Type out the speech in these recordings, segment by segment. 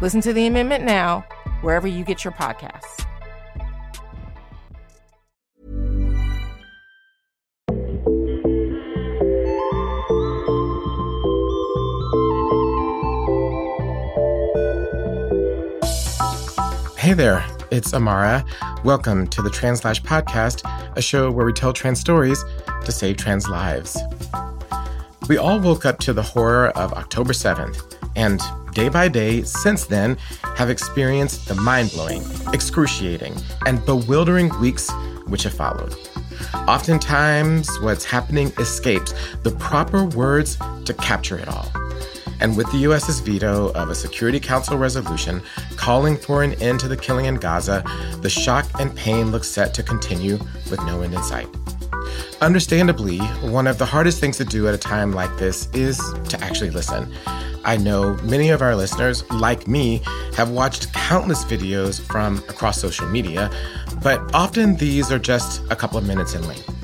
Listen to the amendment now, wherever you get your podcasts. Hey there, it's Imara. Welcome to the Translash Podcast, a show where we tell trans stories to save trans lives. We all woke up to the horror of October 7th, and day by day since then have experienced the mind blowing, excruciating, and bewildering weeks which have followed. Oftentimes, what's happening escapes the proper words to capture it all. And with the US's veto of a Security Council resolution calling for an end to the killing in Gaza, the shock and pain look set to continue with no end in sight. Understandably, one of the hardest things to do at a time like this is to actually listen. I know many of our listeners, like me, have watched countless videos from across social media, but often these are just a couple of minutes in length.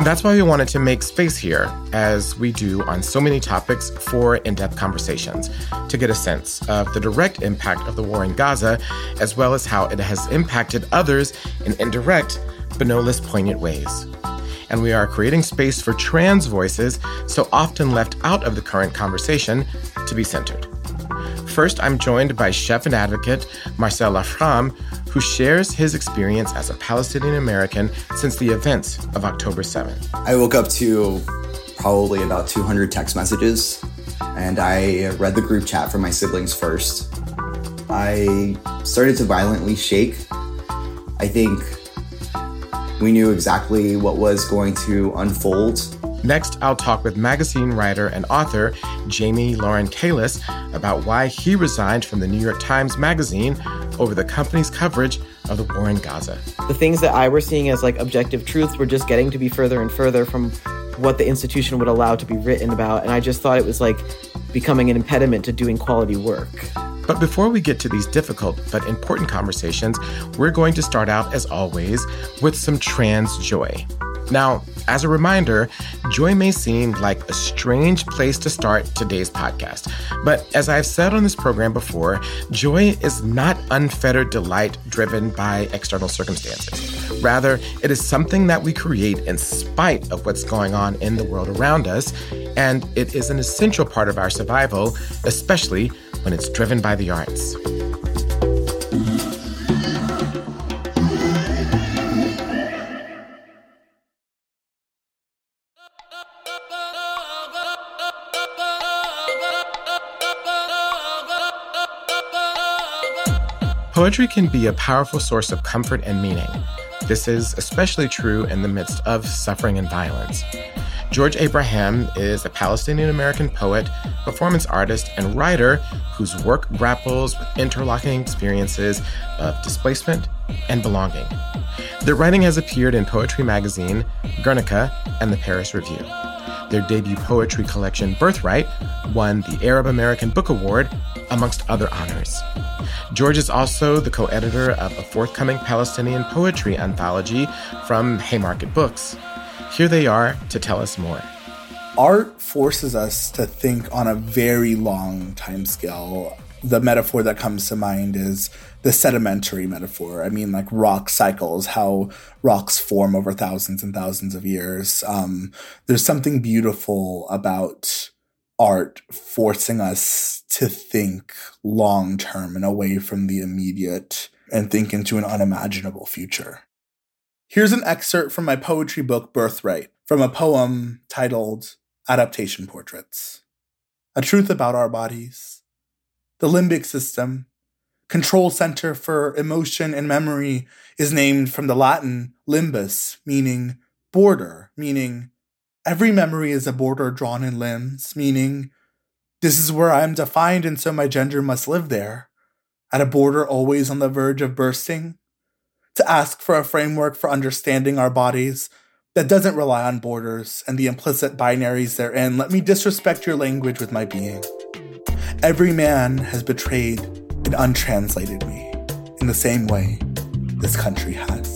That's why we wanted to make space here, as we do on so many topics, for in depth conversations to get a sense of the direct impact of the war in Gaza, as well as how it has impacted others in indirect but no less poignant ways and we are creating space for trans voices so often left out of the current conversation to be centered. First, I'm joined by chef and advocate Marcelle Afram, who shares his experience as a Palestinian American since the events of October 7th. I woke up to probably about 200 text messages, and I read the group chat from my siblings first. I started to violently shake. I think we knew exactly what was going to unfold. Next, I'll talk with magazine writer and author Jamie Lauren Keiles about why he resigned from the New York Times Magazine over the company's coverage of the war in Gaza. The things that I were seeing as like objective truths were just getting to be further and further from what the institution would allow to be written about. And I just thought it was like becoming an impediment to doing quality work. But before we get to these difficult but important conversations, we're going to start out, as always, with some trans joy. Now, as a reminder, joy may seem like a strange place to start today's podcast. But as I've said on this program before, joy is not unfettered delight driven by external circumstances. Rather, it is something that we create in spite of what's going on in the world around us, and it is an essential part of our survival, especially when it's driven by the arts. Poetry can be a powerful source of comfort and meaning. This is especially true in the midst of suffering and violence. George Abraham is a Palestinian American poet, performance artist, and writer whose work grapples with interlocking experiences of displacement and belonging. Their writing has appeared in Poetry Magazine, Guernica, and the Paris Review. Their debut poetry collection, Birthright, won the Arab American Book Award, amongst other honors. George is also the co editor of a forthcoming Palestinian poetry anthology from Haymarket Books. Here they are to tell us more. Art forces us to think on a very long time scale. The metaphor that comes to mind is the sedimentary metaphor. I mean, like rock cycles, how rocks form over thousands and thousands of years. Um, there's something beautiful about art forcing us to think long term and away from the immediate and think into an unimaginable future. Here's an excerpt from my poetry book, Birthright, from a poem titled Adaptation Portraits. A truth about our bodies. The limbic system, control center for emotion and memory, is named from the Latin limbus, meaning border, meaning every memory is a border drawn in limbs, meaning this is where I am defined and so my gender must live there. at a border always on the verge of bursting, to ask for a framework for understanding our bodies that doesn't rely on borders and the implicit binaries therein, let me disrespect your language with my being. Every man has betrayed and untranslated me in the same way this country has.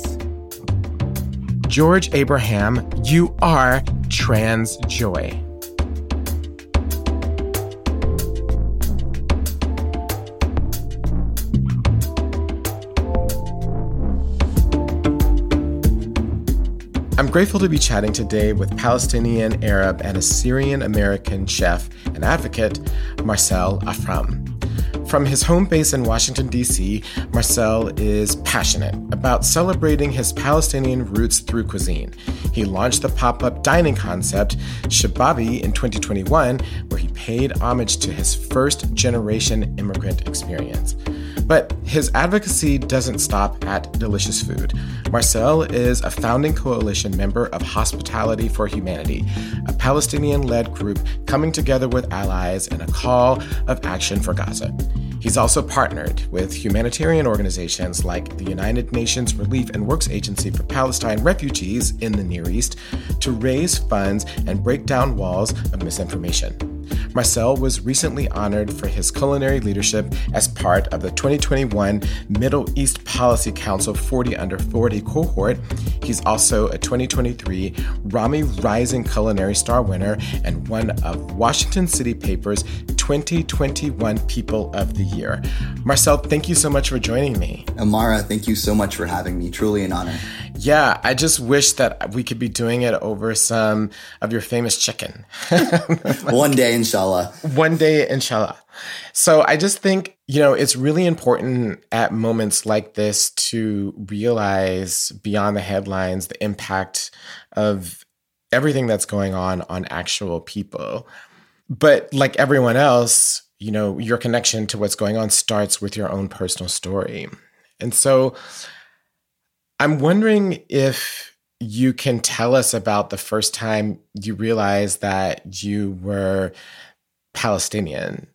George Abraham, you are trans joy. I'm grateful to be chatting today with Palestinian, Arab, and Assyrian American chef and advocate Marcelle Afram. From his home base in Washington, D.C., Marcelle is passionate about celebrating his Palestinian roots through cuisine. He launched the pop up dining concept, Shababi, in 2021, where he paid homage to his first generation immigrant experience. But his advocacy doesn't stop at delicious food. Marcelle is a founding coalition member of Hospitality for Humanity, a Palestinian led group coming together with allies in a call of action for Gaza. He's also partnered with humanitarian organizations like the United Nations Relief and Works Agency for Palestine Refugees in the Near East to raise funds and break down walls of misinformation. Marcelle was recently honored for his culinary leadership as part of the 2021 Middle East Policy Council 40 Under 40 cohort. He's also a 2023 RAMMY Rising Culinary Star winner and one of Washington City Paper's 2021 People of the Year. Marcelle, thank you so much for joining me. Imara, thank you so much for having me. Truly an honor. Yeah, I just wish that we could be doing it over some of your famous chicken. One day, inshallah. One day, inshallah. So I just think, you know, it's really important at moments like this to realize beyond the headlines the impact of everything that's going on on actual people. But like everyone else, you know, your connection to what's going on starts with your own personal story. And so I'm wondering if you can tell us about the first time you realized that you were Palestinian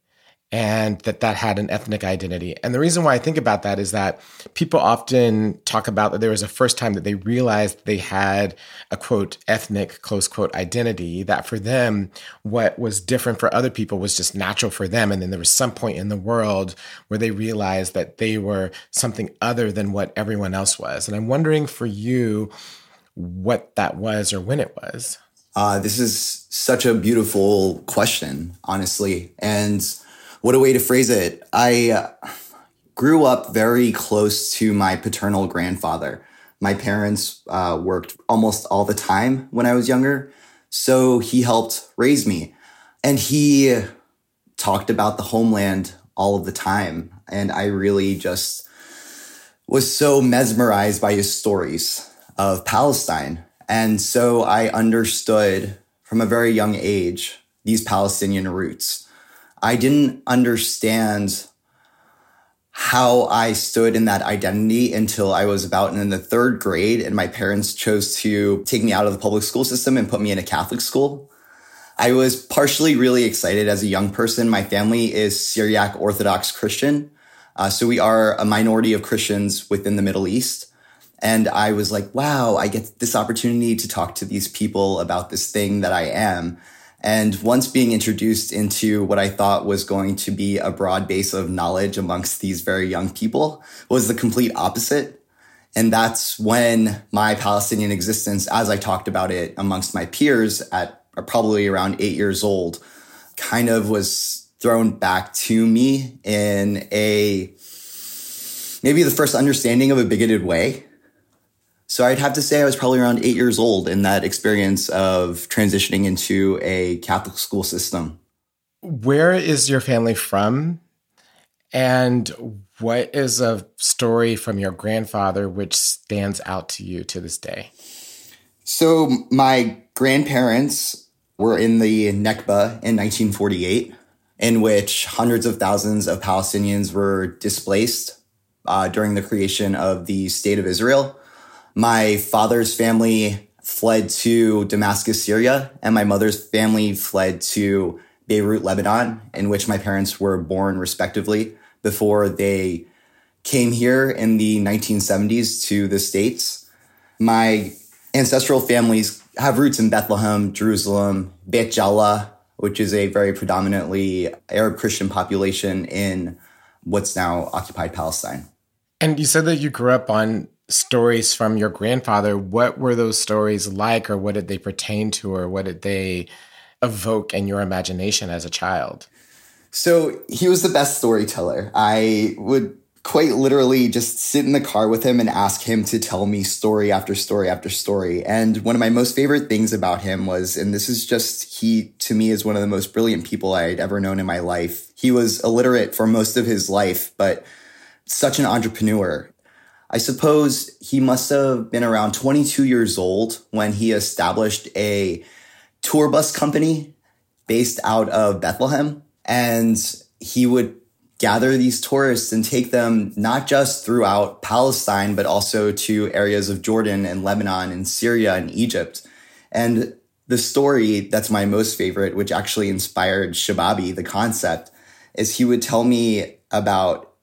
and that that had an ethnic identity. And the reason why I think about that is that people often talk about that there was a first time that they realized they had a quote ethnic close quote identity that for them what was different for other people was just natural for them and then there was some point in the world where they realized that they were something other than what everyone else was. And I'm wondering for you what that was or when it was. Uh, this is such a beautiful question, honestly. And what a way to phrase it. I uh, grew up very close to my paternal grandfather. My parents uh, worked almost all the time when I was younger, so he helped raise me. And he talked about the homeland all of the time. And I really just was so mesmerized by his stories of Palestine. And so I understood from a very young age these Palestinian roots. I didn't understand how I stood in that identity until I was about in the third grade and my parents chose to take me out of the public school system and put me in a Catholic school. I was partially really excited as a young person. My family is Syriac Orthodox Christian. Uh, so we are a minority of Christians within the Middle East. And I was like, wow, I get this opportunity to talk to these people about this thing that I am. And once being introduced into what I thought was going to be a broad base of knowledge amongst these very young people was the complete opposite. And that's when my Palestinian existence, as I talked about it amongst my peers at probably around eight years old, kind of was thrown back to me in a maybe the first understanding of a bigoted way so I'd have to say I was probably around eight years old in that experience of transitioning into a Catholic school system. Where is your family from? And what is a story from your grandfather which stands out to you to this day? So my grandparents were in the Nakba in 1948, in which hundreds of thousands of Palestinians were displaced uh, during the creation of the state of Israel. My father's family fled to Damascus, Syria, and my mother's family fled to Beirut, Lebanon, in which my parents were born respectively before they came here in the 1970s to the States. My ancestral families have roots in Bethlehem, Jerusalem, Beit Jala, which is a very predominantly Arab Christian population in what's now occupied Palestine. And you said that you grew up on stories from your grandfather. What were those stories like, or what did they pertain to, or what did they evoke in your imagination as a child? So he was the best storyteller. I would quite literally just sit in the car with him and ask him to tell me story after story after story. And one of my most favorite things about him was, and this is just, he to me is one of the most brilliant people I'd ever known in my life. He was illiterate for most of his life, but such an entrepreneur. I suppose he must have been around 22 years old when he established a tour bus company based out of Bethlehem. And he would gather these tourists and take them not just throughout Palestine, but also to areas of Jordan and Lebanon and Syria and Egypt. And the story that's my most favorite, which actually inspired Shababi, the concept, is he would tell me about,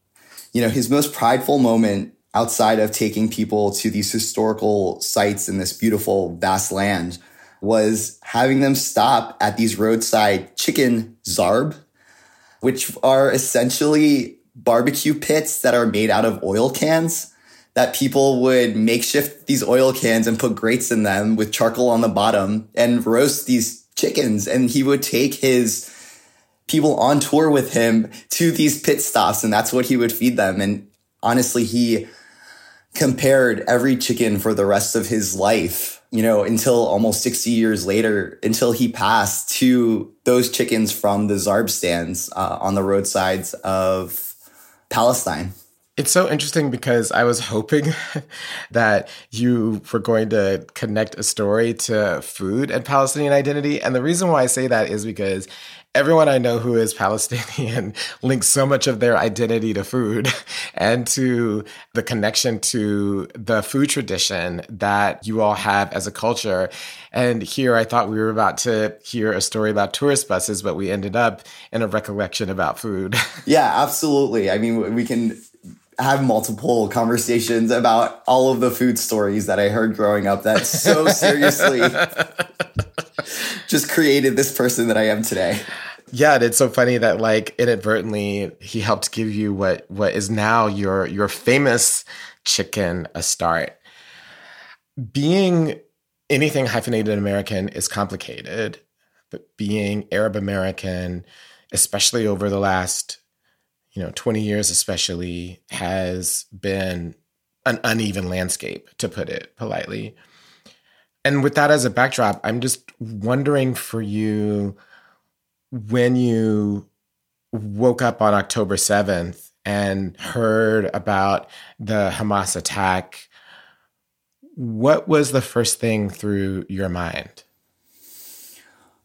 you know, his most prideful moment outside of taking people to these historical sites in this beautiful, vast land was having them stop at these roadside chicken zarb which are essentially barbecue pits that are made out of oil cans that people would makeshift these oil cans and put grates in them with charcoal on the bottom and roast these chickens. And he would take his people on tour with him to these pit stops and that's what he would feed them. And honestly, he compared every chicken for the rest of his life you know, until almost 60 years later, until he passed to those chickens from the Zarb stands uh, on the roadsides of Palestine. It's so interesting because I was hoping that you were going to connect a story to food and Palestinian identity. And the reason why I say that is because everyone I know who is Palestinian links so much of their identity to food and to the connection to the food tradition that you all have as a culture. And here I thought we were about to hear a story about tourist buses, but we ended up in a recollection about food. Yeah, absolutely. I mean, we can have multiple conversations about all of the food stories that I heard growing up that so seriously just created this person that I am today. Yeah, and it's so funny that like inadvertently he helped give you what what is now your your famous chicken a start. Being anything hyphenated American is complicated, but being Arab American, especially over the last you know 20 years especially has been an uneven landscape to put it politely and with that as a backdrop i'm just wondering for you when you woke up on october 7th and heard about the hamas attack what was the first thing through your mind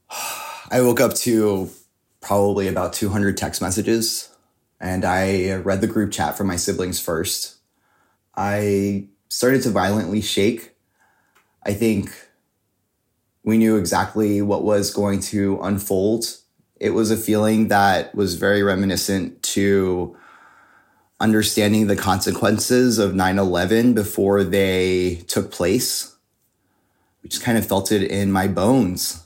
i woke up to probably about 200 text messages and I read the group chat from my siblings first. I started to violently shake. I think we knew exactly what was going to unfold. It was a feeling that was very reminiscent to understanding the consequences of 9 11 before they took place. We just kind of felt it in my bones.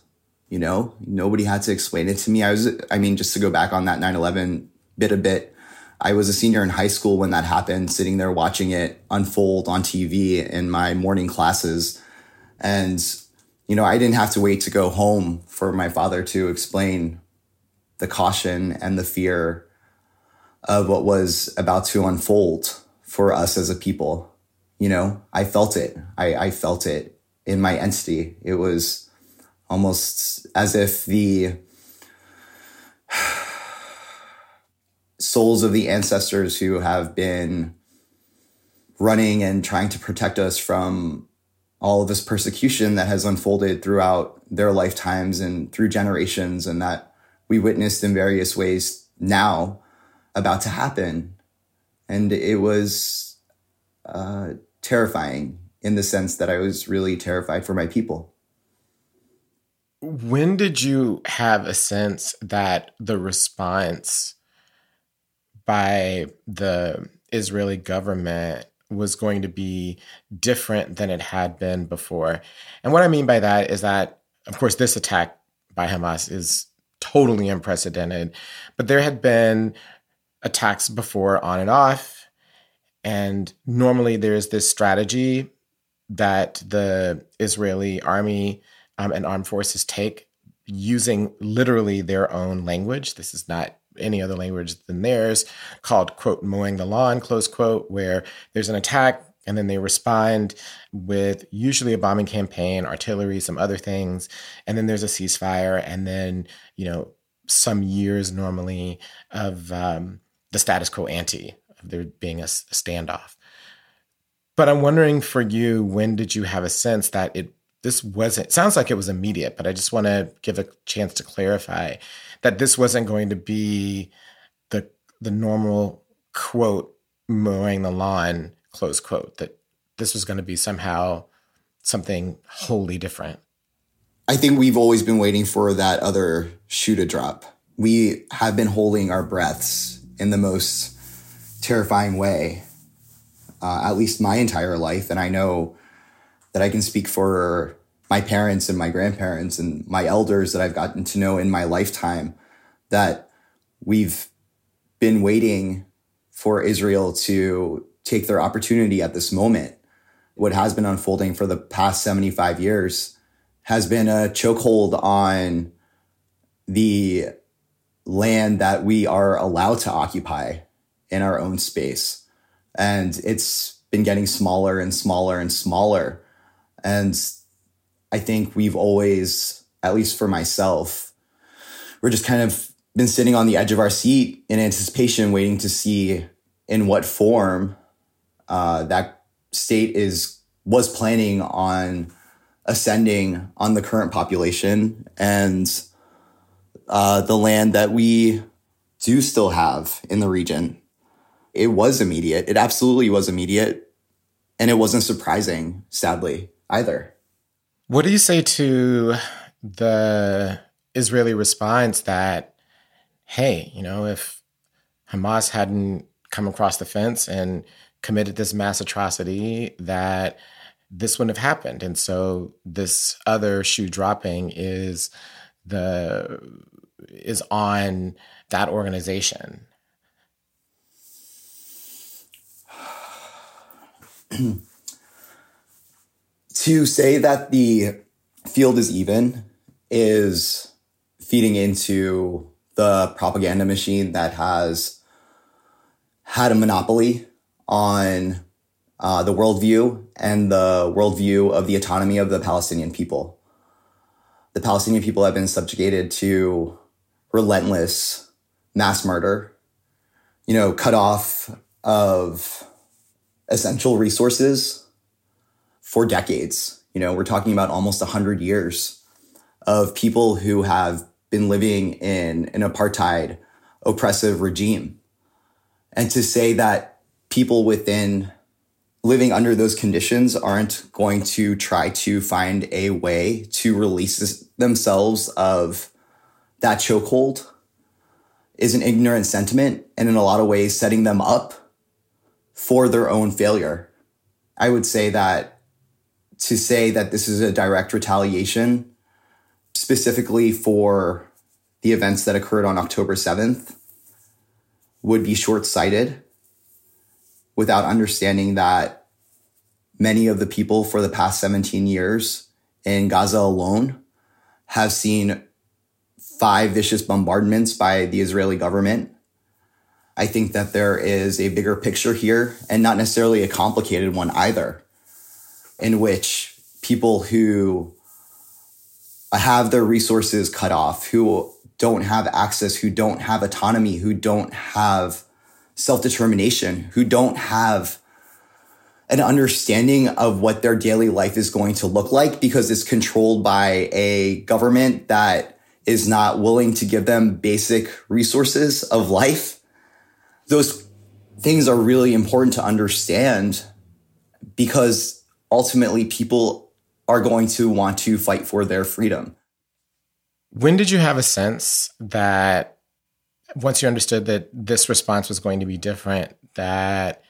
You know, nobody had to explain it to me. I was, I mean, just to go back on that 9 11 bit a bit. I was a senior in high school when that happened, sitting there watching it unfold on TV in my morning classes. And, you know, I didn't have to wait to go home for my father to explain the caution and the fear of what was about to unfold for us as a people. You know, I felt it. I, I felt it in my entity. It was almost as if the souls of the ancestors who have been running and trying to protect us from all of this persecution that has unfolded throughout their lifetimes and through generations and that we witnessed in various ways now about to happen. And it was uh, terrifying in the sense that I was really terrified for my people. When did you have a sense that the response by the Israeli government was going to be different than it had been before. And what I mean by that is that, of course, this attack by Hamas is totally unprecedented, but there had been attacks before on and off. And normally there's this strategy that the Israeli army um, and armed forces take using literally their own language. This is not any other language than theirs, called, quote, mowing the lawn, close quote, where there's an attack and then they respond with usually a bombing campaign, artillery, some other things. And then there's a ceasefire. And then, you know, some years normally of um, the status quo ante, of there being a, a standoff. But I'm wondering for you, when did you have a sense that it this wasn't sounds like it was immediate, but I just want to give a chance to clarify that this wasn't going to be the the normal quote mowing the lawn close quote that this was going to be somehow something wholly different. I think we've always been waiting for that other shoe to drop. We have been holding our breaths in the most terrifying way, uh, at least my entire life. And I know that I can speak for my parents and my grandparents and my elders that I've gotten to know in my lifetime that we've been waiting for Israel to take their opportunity at this moment. What has been unfolding for the past 75 years has been a chokehold on the land that we are allowed to occupy in our own space. And it's been getting smaller and smaller and smaller. And I think we've always, at least for myself, we're just kind of been sitting on the edge of our seat in anticipation, waiting to see in what form uh, that state is was planning on ascending on the current population and uh, the land that we do still have in the region. It was immediate. It absolutely was immediate. And it wasn't surprising, sadly, either. What do you say to the Israeli response that, hey, you know, if Hamas hadn't come across the fence and committed this mass atrocity, that this wouldn't have happened. And so this other shoe dropping is the is on that organization? to say that the field is even is feeding into the propaganda machine that has had a monopoly on uh, the worldview and the worldview of the autonomy of the Palestinian people. The Palestinian people have been subjugated to relentless mass murder, you know, cut off of essential resources for decades. You know, we're talking about almost 100 years of people who have been living in an apartheid oppressive regime. And to say that people within living under those conditions aren't going to try to find a way to release themselves of that chokehold is an ignorant sentiment and in a lot of ways setting them up for their own failure. I would say that to say that this is a direct retaliation specifically for the events that occurred on October 7th would be short sighted without understanding that many of the people for the past 17 years in Gaza alone have seen five vicious bombardments by the Israeli government. I think that there is a bigger picture here and not necessarily a complicated one either, in which people who have their resources cut off, who don't have access, who don't have autonomy, who don't have self determination, who don't have an understanding of what their daily life is going to look like because it's controlled by a government that is not willing to give them basic resources of life. Those things are really important to understand because ultimately people are going to want to fight for their freedom. When did you have a sense that once you understood that this response was going to be different, that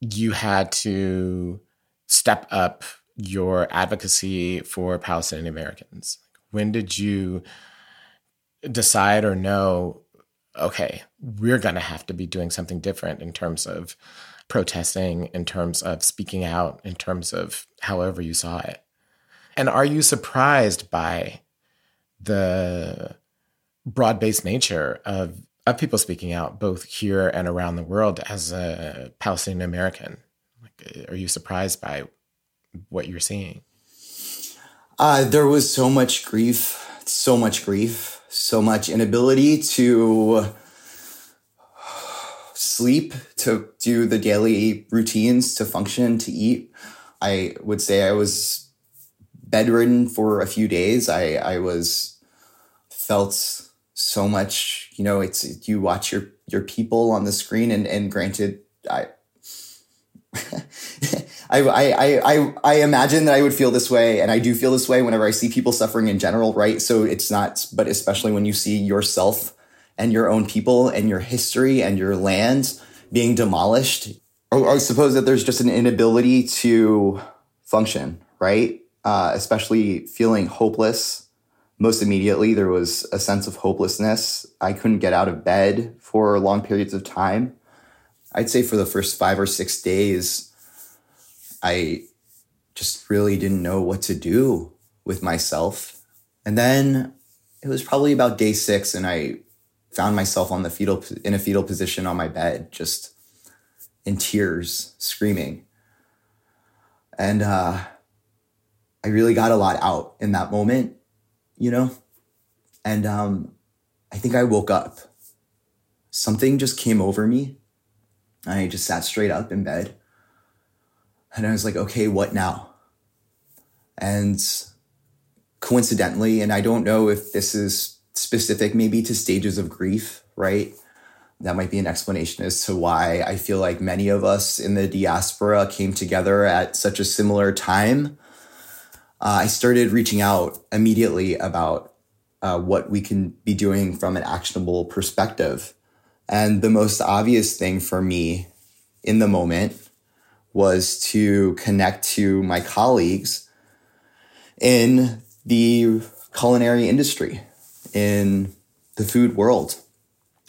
you had to step up your advocacy for Palestinian Americans? When did you decide or know, okay, we're going to have to be doing something different in terms of protesting, in terms of speaking out, in terms of however you saw it? And are you surprised by the broad based nature of, of people speaking out, both here and around the world as a Palestinian American? Like, are you surprised by what you're seeing? Uh, there was so much grief, so much grief, so much inability to sleep, to do the daily routines, to function, to eat. I would say I was bedridden for a few days. I, I was felt so much, you know, it's you watch your your people on the screen and and granted I I, I, I, I imagine that I would feel this way, and I do feel this way whenever I see people suffering in general, right? So it's not, but especially when you see yourself and your own people and your history and your land being demolished. I suppose that there's just an inability to function, right? Uh, especially feeling hopeless. Most immediately, there was a sense of hopelessness. I couldn't get out of bed for long periods of time. I'd say for the first five or six days, I just really didn't know what to do with myself. And then it was probably about day six, and I found myself on the fetal in a fetal position on my bed, just in tears, screaming. And uh, I really got a lot out in that moment, you know. And um, I think I woke up. Something just came over me. I just sat straight up in bed and I was like, okay, what now? And coincidentally, and I don't know if this is specific maybe to stages of grief, right? That might be an explanation as to why I feel like many of us in the diaspora came together at such a similar time. Uh, I started reaching out immediately about uh, what we can be doing from an actionable perspective. And the most obvious thing for me in the moment was to connect to my colleagues in the culinary industry, in the food world.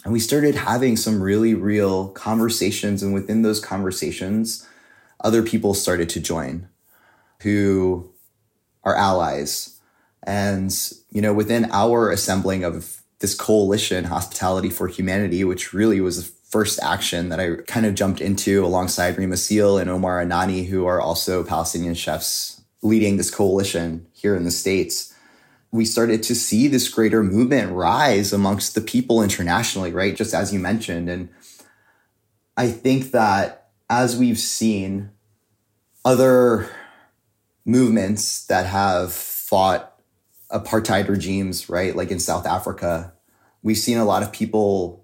And we started having some really real conversations. And within those conversations, other people started to join who are allies. And, you know, within our assembling of this coalition, Hospitality for Humanity, which really was the first action that I kind of jumped into alongside Reem Assil and Omar Anani, who are also Palestinian chefs leading this coalition here in the States. We started to see this greater movement rise amongst the people internationally, right? Just as you mentioned. And I think that as we've seen other movements that have fought apartheid regimes, right? Like in South Africa, we've seen a lot of people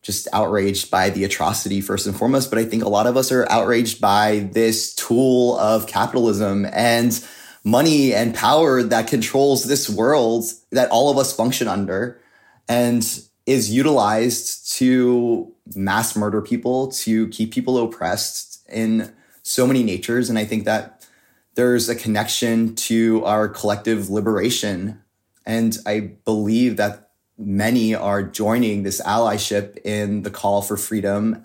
just outraged by the atrocity first and foremost, but I think a lot of us are outraged by this tool of capitalism and money and power that controls this world that all of us function under and is utilized to mass murder people, to keep people oppressed in so many natures. And I think that there's a connection to our collective liberation. And I believe that many are joining this allyship in the call for freedom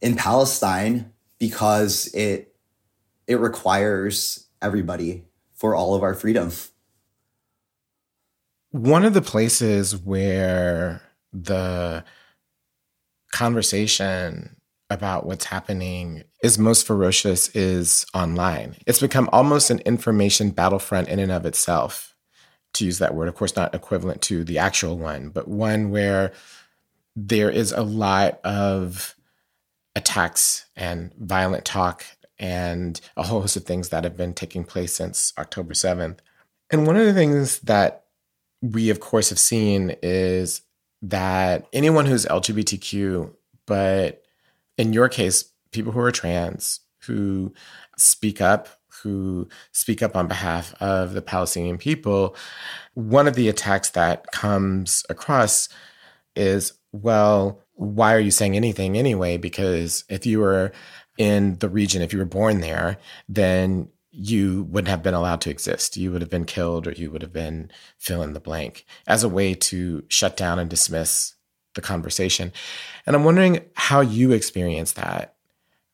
in Palestine because it it requires everybody for all of our freedom. One of the places where the conversation about what's happening is most ferocious is online. It's become almost an information battlefront in and of itself to use that word, of course, not equivalent to the actual one, but one where there is a lot of attacks and violent talk and a whole host of things that have been taking place since October 7th. And one of the things that we, of course, have seen is that anyone who's LGBTQ, but in your case, people who are trans, who speak up who speak up on behalf of the Palestinian people, one of the attacks that comes across is, well, why are you saying anything anyway? Because if you were in the region, if you were born there, then you wouldn't have been allowed to exist. You would have been killed or you would have been fill in the blank as a way to shut down and dismiss the conversation. And I'm wondering how you experience that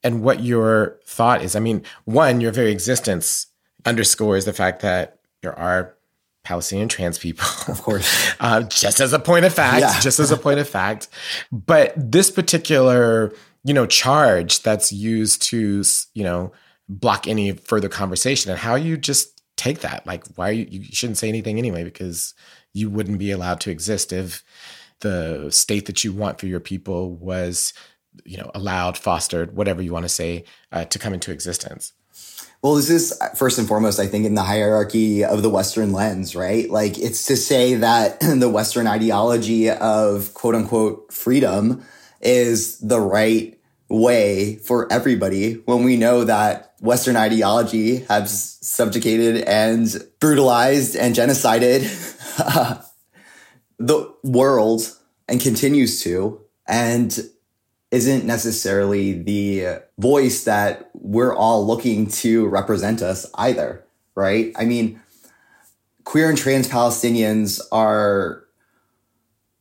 and what your thought is. I mean, one, your very existence underscores the fact that there are Palestinian trans people. Of course. uh, just as a point of fact, yeah. just as a point of fact. But this particular, you know, charge that's used to, you know, block any further conversation and how you just take that. Like, why you, you shouldn't say anything anyway, because you wouldn't be allowed to exist if the state that you want for your people was, you know, allowed, fostered, whatever you want to say, uh, to come into existence. Well, this is first and foremost, I think, in the hierarchy of the Western lens, right? Like, it's to say that the Western ideology of quote unquote freedom is the right way for everybody when we know that Western ideology has subjugated and brutalized and genocided the world and continues to. And isn't necessarily the voice that we're all looking to represent us either, right? I mean, queer and trans Palestinians are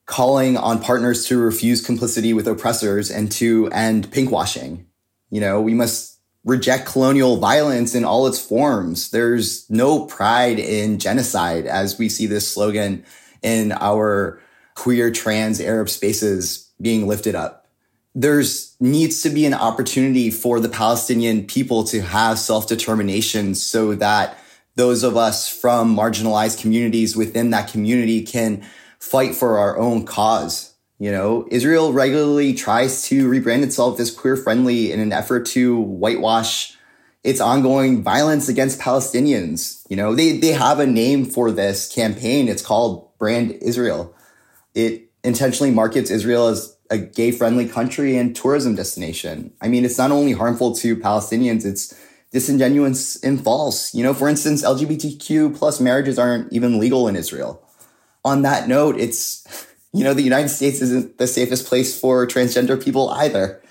calling on partners to refuse complicity with oppressors and to end pinkwashing. You know, we must reject colonial violence in all its forms. There's no pride in genocide as we see this slogan in our queer, trans, Arab spaces being lifted up there's needs to be an opportunity for the Palestinian people to have self-determination so that those of us from marginalized communities within that community can fight for our own cause. You know, Israel regularly tries to rebrand itself as queer friendly in an effort to whitewash its ongoing violence against Palestinians. You know, they, they have a name for this campaign. It's called Brand Israel. It intentionally markets Israel as a gay friendly country and tourism destination. I mean, it's not only harmful to Palestinians, it's disingenuous and false. You know, for instance, LGBTQ plus marriages aren't even legal in Israel. On that note, it's, you know, the United States isn't the safest place for transgender people either.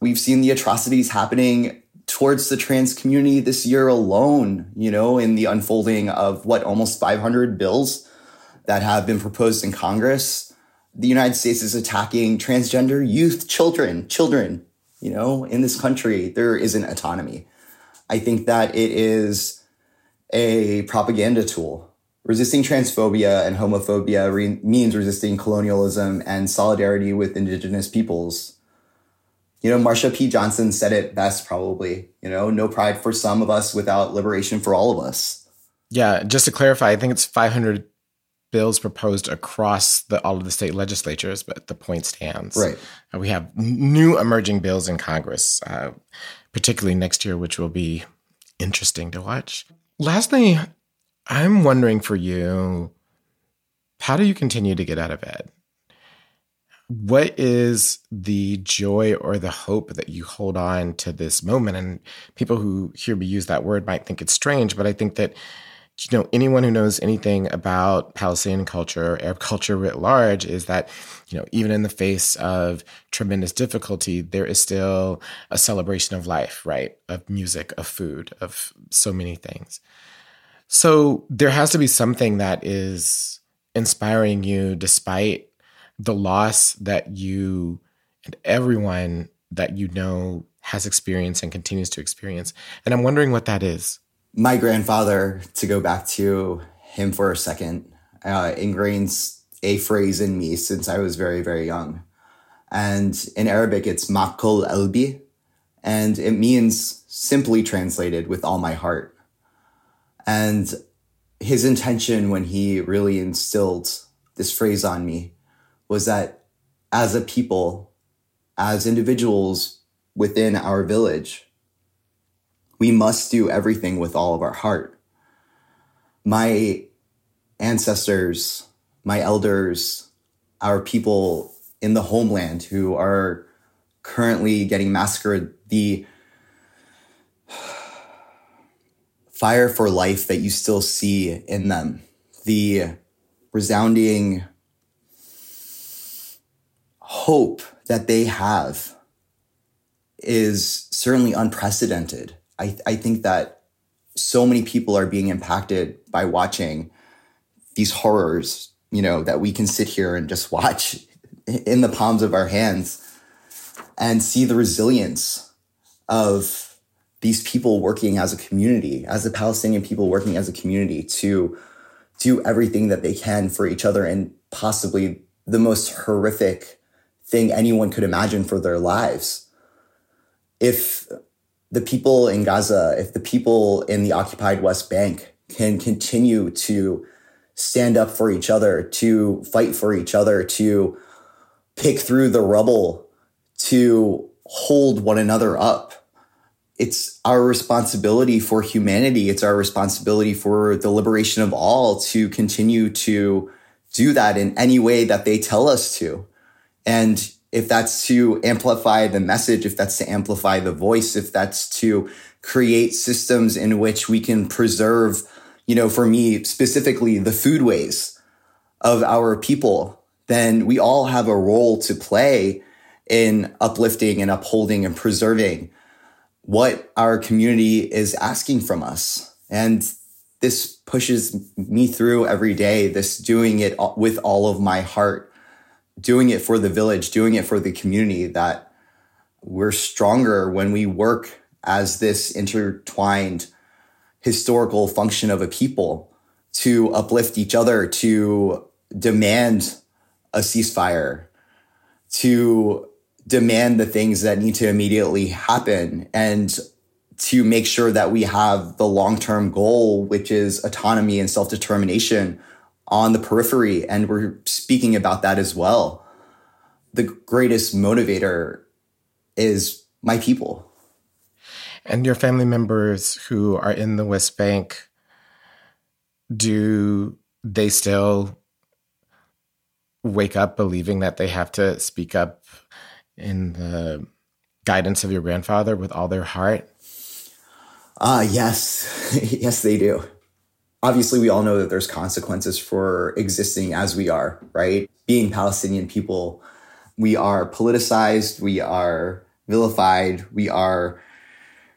We've seen the atrocities happening towards the trans community this year alone, you know, in the unfolding of what almost 500 bills that have been proposed in Congress the United States is attacking transgender youth, children, children, you know, in this country, there isn't autonomy. I think that it is a propaganda tool. Resisting transphobia and homophobia re- means resisting colonialism and solidarity with indigenous peoples. You know, Marsha P. Johnson said it best, probably. You know, no pride for some of us without liberation for all of us. Yeah, just to clarify, I think it's 500 bills proposed across the, all of the state legislatures, but the point stands. Right. Uh, we have new emerging bills in Congress, uh, particularly next year, which will be interesting to watch. Lastly, I'm wondering for you, how do you continue to get out of bed? What is the joy or the hope that you hold on to this moment? And people who hear me use that word might think it's strange, but I think that you know anyone who knows anything about Palestinian culture, Arab culture writ large, is that you know even in the face of tremendous difficulty, there is still a celebration of life, right? Of music, of food, of so many things. So there has to be something that is inspiring you, despite the loss that you and everyone that you know has experienced and continues to experience. And I'm wondering what that is my grandfather, to go back to him for a second, uh, ingrains a phrase in me since I was very, very young. And in Arabic, it's makul elbi, and it means simply translated with all my heart. And his intention when he really instilled this phrase on me was that as a people, as individuals within our village, we must do everything with all of our heart. My ancestors, my elders, our people in the homeland who are currently getting massacred, the fire for life that you still see in them, the resounding hope that they have is certainly unprecedented. I, I think that so many people are being impacted by watching these horrors, you know, that we can sit here and just watch in the palms of our hands and see the resilience of these people working as a community, as the Palestinian people working as a community to do everything that they can for each other and possibly the most horrific thing anyone could imagine for their lives. If the people in Gaza, if the people in the occupied West Bank can continue to stand up for each other, to fight for each other, to pick through the rubble, to hold one another up. It's our responsibility for humanity. It's our responsibility for the liberation of all to continue to do that in any way that they tell us to. And if that's to amplify the message, if that's to amplify the voice, if that's to create systems in which we can preserve, you know, for me specifically, the foodways of our people, then we all have a role to play in uplifting and upholding and preserving what our community is asking from us. And this pushes me through every day, this doing it with all of my heart doing it for the village, doing it for the community, that we're stronger when we work as this intertwined historical function of a people to uplift each other, to demand a ceasefire, to demand the things that need to immediately happen, and to make sure that we have the long term goal, which is autonomy and self determination on the periphery. And we're speaking about that as well. The greatest motivator is my people. And your family members who are in the West Bank, do they still wake up believing that they have to speak up in the guidance of your grandfather with all their heart? Uh, yes. yes, they do obviously we all know that there's consequences for existing as we are, right? Being Palestinian people, we are politicized, we are vilified, we are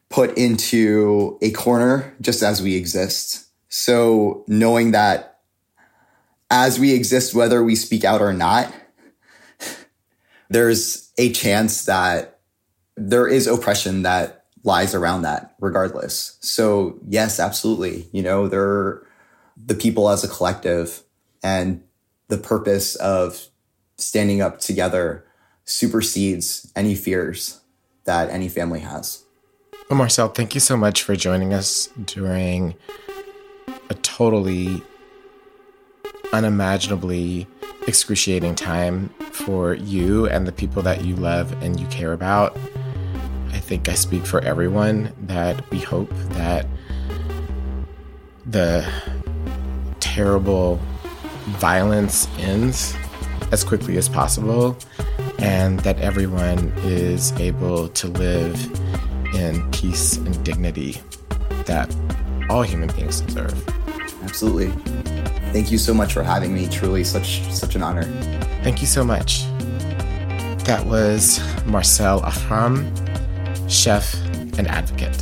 put into a corner just as we exist. So knowing that as we exist, whether we speak out or not, there's a chance that there is oppression that lies around that regardless. So yes, absolutely. You know, they're the people as a collective and the purpose of standing up together supersedes any fears that any family has. Well, Marcelle, thank you so much for joining us during a totally unimaginably excruciating time for you and the people that you love and you care about I think I speak for everyone that we hope that the terrible violence ends as quickly as possible and that everyone is able to live in peace and dignity that all human beings deserve. Absolutely. Thank you so much for having me. Truly such such an honor. Thank you so much. That was Marcelle Afram chef, and advocate.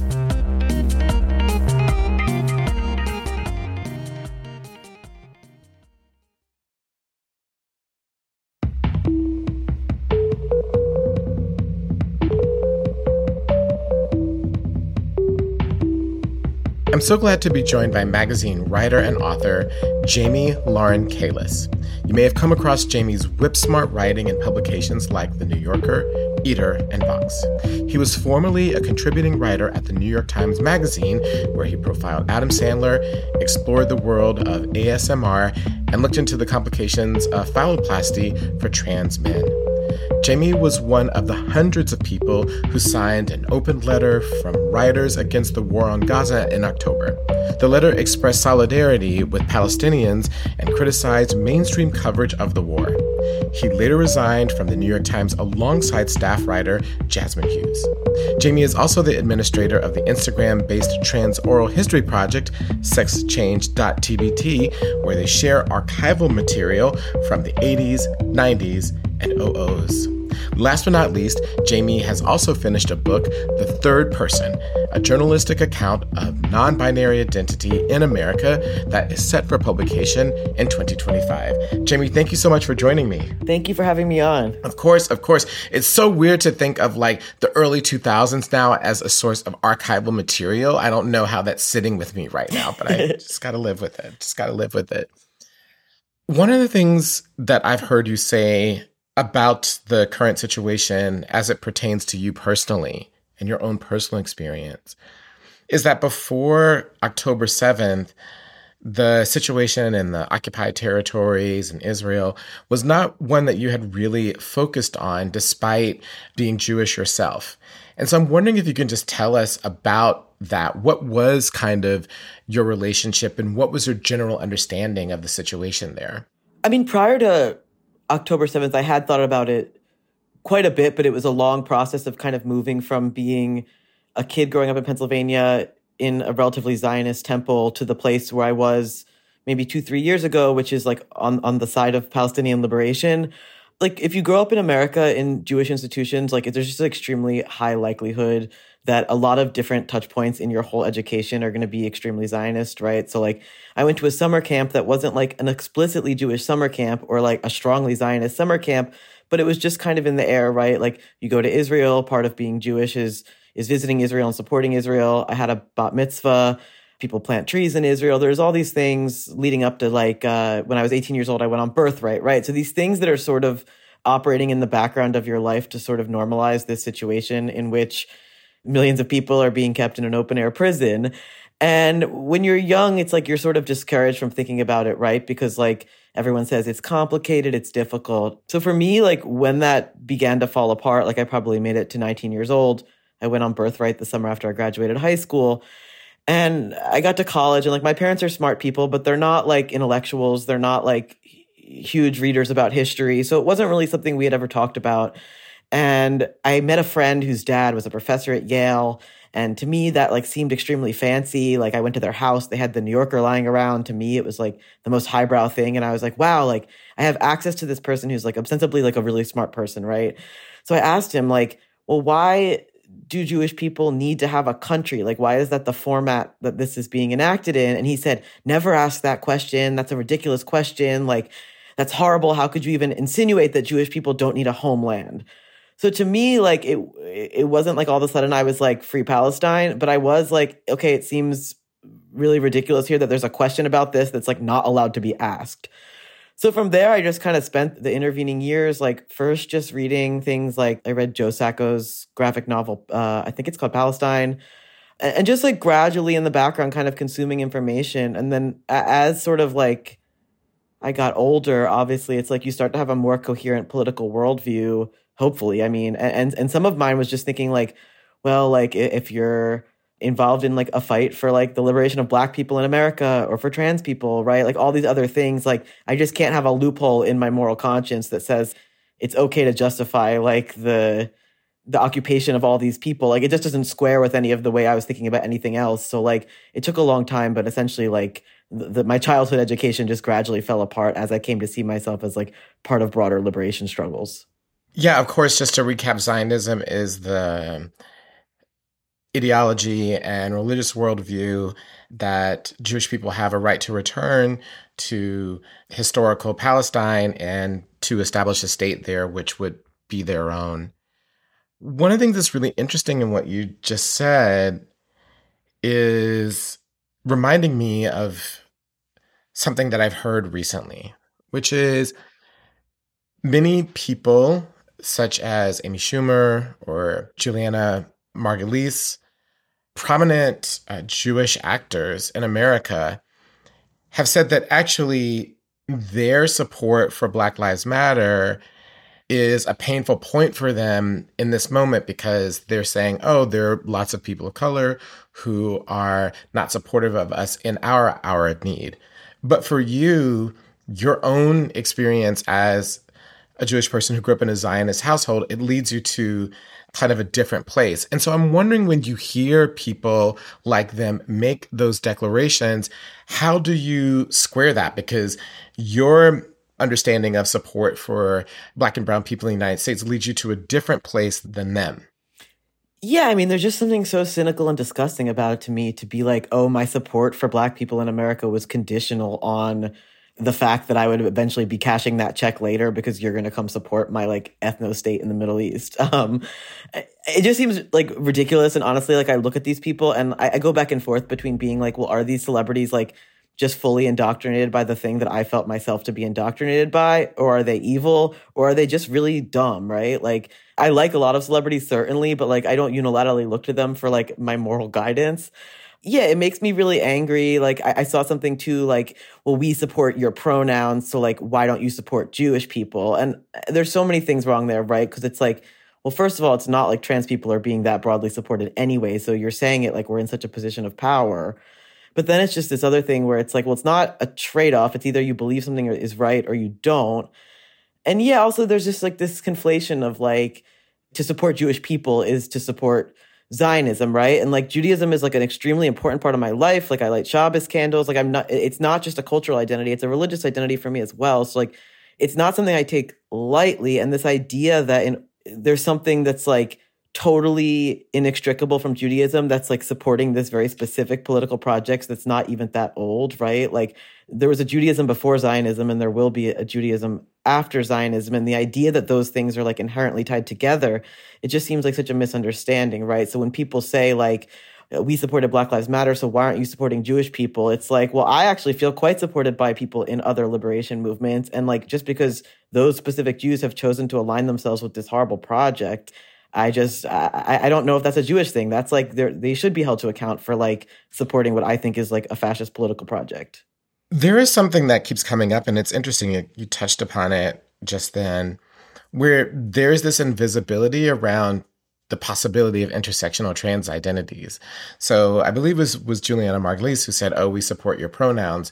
So glad to be joined by magazine writer and author Jamie Lauren Keiles. You may have come across Jamie's whip smart writing in publications like The New Yorker, Eater, and Vox. He was formerly a contributing writer at the New York Times Magazine, where he profiled Adam Sandler, explored the world of ASMR, and looked into the complications of phalloplasty for trans men. Jamie was one of the hundreds of people who signed an open letter from Writers Against the War on Gaza in October. The letter expressed solidarity with Palestinians and criticized mainstream coverage of the war. He later resigned from the New York Times alongside staff writer Jasmine Hughes. Jamie is also the administrator of the Instagram based trans oral history project, sexchange.tbt, where they share archival material from the 80s, 90s, and OOs. Last but not least, Jamie has also finished a book, The Third Person, a journalistic account of non binary identity in America that is set for publication in 2025. Jamie, thank you so much for joining me. Thank you for having me on. Of course, of course. It's so weird to think of like the early 2000s now as a source of archival material. I don't know how that's sitting with me right now, but I just got to live with it. Just got to live with it. One of the things that I've heard you say about the current situation as it pertains to you personally and your own personal experience is that before October 7th, the situation in the occupied territories in Israel was not one that you had really focused on despite being Jewish yourself. And so I'm wondering if you can just tell us about that. What was kind of your relationship and what was your general understanding of the situation there? I mean, prior to October 7th, I had thought about it quite a bit, but it was a long process of kind of moving from being a kid growing up in Pennsylvania in a relatively Zionist temple to the place where I was maybe two, three years ago, which is like on, on the side of Palestinian liberation. Like if you grow up in America in Jewish institutions, like there's just an extremely high likelihood that a lot of different touch points in your whole education are going to be extremely Zionist, right? So like I went to a summer camp that wasn't like an explicitly Jewish summer camp or like a strongly Zionist summer camp, but it was just kind of in the air, right? Like you go to Israel, part of being Jewish is is visiting Israel and supporting Israel. I had a bat mitzvah. People plant trees in Israel. There's all these things leading up to like uh, when I was 18 years old, I went on birthright, right? So these things that are sort of operating in the background of your life to sort of normalize this situation in which millions of people are being kept in an open air prison. And when you're young, it's like you're sort of discouraged from thinking about it, right? Because like everyone says it's complicated, it's difficult. So for me, like when that began to fall apart, like I probably made it to 19 years old. I went on birthright the summer after I graduated high school. And I got to college and like my parents are smart people, but they're not like intellectuals. They're not like huge readers about history. So it wasn't really something we had ever talked about. And I met a friend whose dad was a professor at Yale. And to me, that like seemed extremely fancy. Like I went to their house, they had the New Yorker lying around. To me, it was like the most highbrow thing. And I was like, wow, like I have access to this person who's like ostensibly like a really smart person, right? So I asked him, like, well, why do Jewish people need to have a country? Like, why is that the format that this is being enacted in? And he said, never ask that question. That's a ridiculous question. Like, that's horrible. How could you even insinuate that Jewish people don't need a homeland? So to me, like it, it wasn't like all of a sudden I was like free Palestine, but I was like, okay, it seems really ridiculous here that there's a question about this that's like not allowed to be asked. So from there, I just kind of spent the intervening years, like first just reading things like I read Joe Sacco's graphic novel, uh, I think it's called Palestine, and just like gradually in the background, kind of consuming information. And then as sort of like I got older, obviously, it's like you start to have a more coherent political worldview hopefully i mean and and some of mine was just thinking like well like if you're involved in like a fight for like the liberation of black people in america or for trans people right? Like all these other things like i just can't have a loophole in my moral conscience that says it's okay to justify like the the occupation of all these people. Like it just doesn't square with any of the way i was thinking about anything else. So like it took a long time but essentially like the, my childhood education just gradually fell apart as i came to see myself as like part of broader liberation struggles yeah, of course, just to recap, Zionism is the ideology and religious worldview that Jewish people have a right to return to historical Palestine and to establish a state there, which would be their own. One of the things that's really interesting in what you just said is reminding me of something that I've heard recently, which is many people such as Amy Schumer or Julianna Margulies, prominent uh, Jewish actors in America, have said that actually their support for Black Lives Matter is a painful point for them in this moment because they're saying, oh, there are lots of people of color who are not supportive of us in our hour of need. But for you, your own experience as a Jewish person who grew up in a Zionist household, it leads you to kind of a different place. And so I'm wondering when you hear people like them make those declarations, how do you square that? Because your understanding of support for black and brown people in the United States leads you to a different place than them. Yeah, I mean, there's just something so cynical and disgusting about it to me to be like, oh, my support for black people in America was conditional on the fact that I would eventually be cashing that check later because you're going to come support my like ethno state in the Middle East. Um, it just seems like ridiculous. And honestly, like I look at these people and I, I go back and forth between being like, well, are these celebrities like just fully indoctrinated by the thing that I felt myself to be indoctrinated by? Or are they evil? Or are they just really dumb, right? Like, I like a lot of celebrities, certainly, but like, I don't unilaterally look to them for like my moral guidance. Yeah, it makes me really angry. Like, I, I saw something too, like, well, we support your pronouns. So, like, why don't you support Jewish people? And uh, there's so many things wrong there, right? Because it's like, well, first of all, it's not like trans people are being that broadly supported anyway. So you're saying it like we're in such a position of power. But then it's just this other thing where it's like, well, it's not a trade off. It's either you believe something is right or you don't. And yeah, also there's just like this conflation of like to support Jewish people is to support Zionism, right? And like Judaism is like an extremely important part of my life. Like I light Shabbos candles. Like I'm not, it's not just a cultural identity, it's a religious identity for me as well. So like it's not something I take lightly. And this idea that in, there's something that's like totally inextricable from Judaism that's like supporting this very specific political projects that's not even that old, right? Like there was a Judaism before Zionism and there will be a Judaism after Zionism. And the idea that those things are like inherently tied together, it just seems like such a misunderstanding, right? So when people say like, uh, we supported Black Lives Matter, so why aren't you supporting Jewish people? It's like, well, I actually feel quite supported by people in other liberation movements. And like, just because those specific Jews have chosen to align themselves with this horrible project, I just I, I don't know if that's a Jewish thing. That's like they should be held to account for like supporting what I think is like a fascist political project. There is something that keeps coming up, and it's interesting. You, you touched upon it just then, where there's this invisibility around the possibility of intersectional trans identities. So I believe it was was Julianna Margulies who said, "Oh, we support your pronouns,"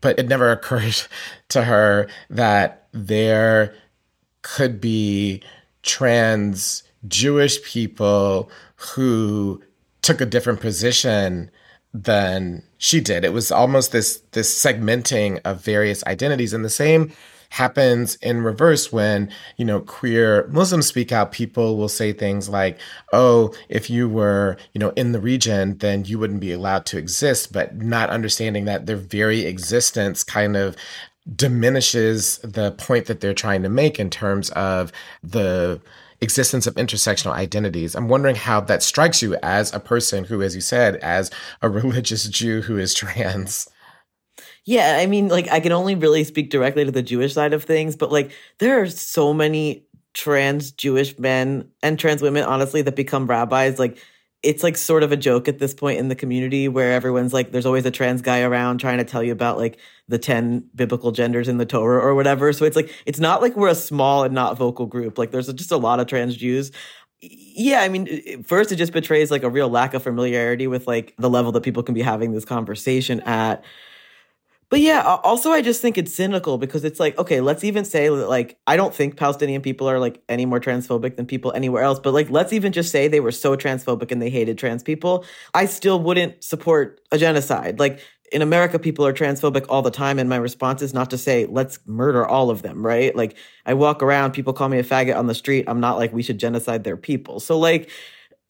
but it never occurred to her that there could be trans Jewish people who took a different position than she did. It was almost this this segmenting of various identities, and the same happens in reverse when you know queer muslims speak out. People will say things like oh if you were you know in the region then you wouldn't be allowed to exist. But not understanding that their very existence kind of diminishes the point that they're trying to make in terms of the existence of intersectional identities. I'm wondering how that strikes you as a person who, as you said, as a religious Jew who is trans. Yeah, I mean, like, I can only really speak directly to the Jewish side of things, but like, there are so many trans Jewish men and trans women, honestly, that become rabbis. Like, it's like sort of a joke at this point in the community where everyone's like, there's always a trans guy around trying to tell you about like the 10 biblical genders in the Torah or whatever. So it's like, it's not like we're a small and not vocal group. Like there's just a lot of trans Jews. Yeah, I mean, first it just betrays like a real lack of familiarity with like the level that people can be having this conversation at. But yeah, also I just think it's cynical because it's like, okay, let's even say that like I don't think Palestinian people are like any more transphobic than people anywhere else, but like let's even just say they were so transphobic and they hated trans people, I still wouldn't support a genocide. Like in America, people are transphobic all the time, and my response is not to say let's murder all of them, right? Like I walk around, people call me a faggot on the street. I'm not like we should genocide their people. So like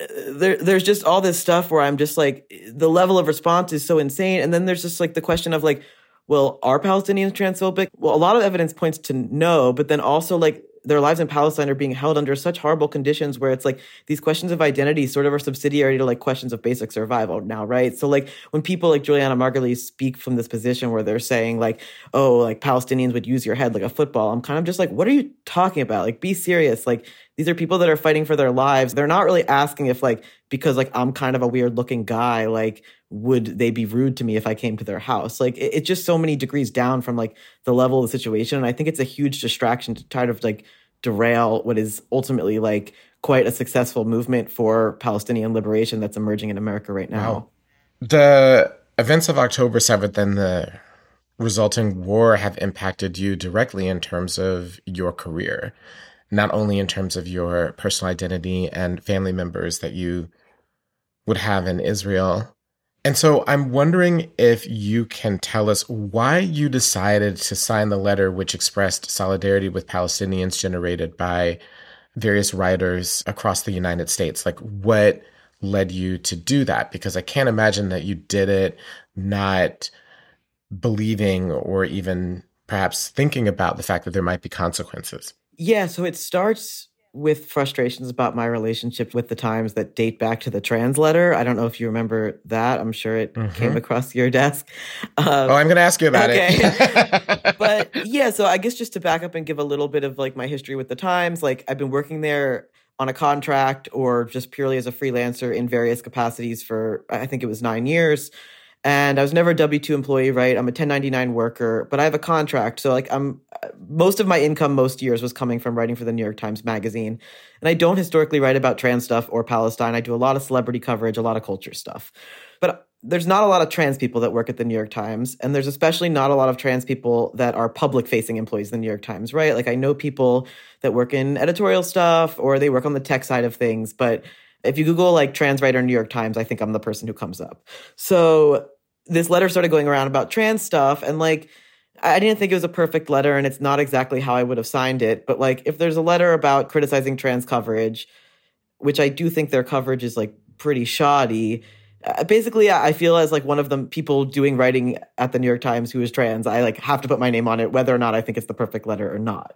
uh, there, there's just all this stuff where I'm just like the level of response is so insane, and then there's just like the question of like well, are Palestinians transphobic? Well, a lot of evidence points to no, but then also like their lives in Palestine are being held under such horrible conditions where it's like these questions of identity sort of are subsidiary to like questions of basic survival now, right? So like when people like Julianna Margulies speak from this position where they're saying like, oh, like Palestinians would use your head like a football, I'm kind of just like, what are you talking about? Like, be serious. Like these are people that are fighting for their lives. They're not really asking if like because like I'm kind of a weird looking guy, like would they be rude to me if I came to their house? Like it, it's just so many degrees down from like the level of the situation. And I think it's a huge distraction to try to like derail what is ultimately like quite a successful movement for Palestinian liberation that's emerging in America right now. Wow. The events of October 7th and the resulting war have impacted you directly in terms of your career not only in terms of your personal identity and family members that you would have in Israel. And so I'm wondering if you can tell us why you decided to sign the letter which expressed solidarity with Palestinians generated by various writers across the United States. Like, what led you to do that? Because I can't imagine that you did it not believing or even perhaps thinking about the fact that there might be consequences. Yeah, so it starts with frustrations about my relationship with the Times that date back to the trans letter. I don't know if you remember that. I'm sure it mm-hmm. came across your desk. Um, oh, I'm going to ask you about okay. it. but yeah, so I guess just to back up and give a little bit of like my history with the Times, like I've been working there on a contract or just purely as a freelancer in various capacities for I think it was 9 years and I was never a W two employee, right? I'm a 1099 worker, but I have a contract, so like I'm most of my income most years was coming from writing for the New York Times Magazine, and I don't historically write about trans stuff or Palestine. I do a lot of celebrity coverage, a lot of culture stuff, but there's not a lot of trans people that work at the New York Times, and there's especially not a lot of trans people that are public facing employees of the New York Times, right? Like I know people that work in editorial stuff or they work on the tech side of things, but if you Google like trans writer New York Times, I think I'm the person who comes up. So this letter started going around about trans stuff and like I didn't think it was a perfect letter and it's not exactly how I would have signed it. But like if there's a letter about criticizing trans coverage, which I do think their coverage is like pretty shoddy. Uh, basically, I feel as like one of the people doing writing at the New York Times who is trans. I like have to put my name on it, whether or not I think it's the perfect letter or not.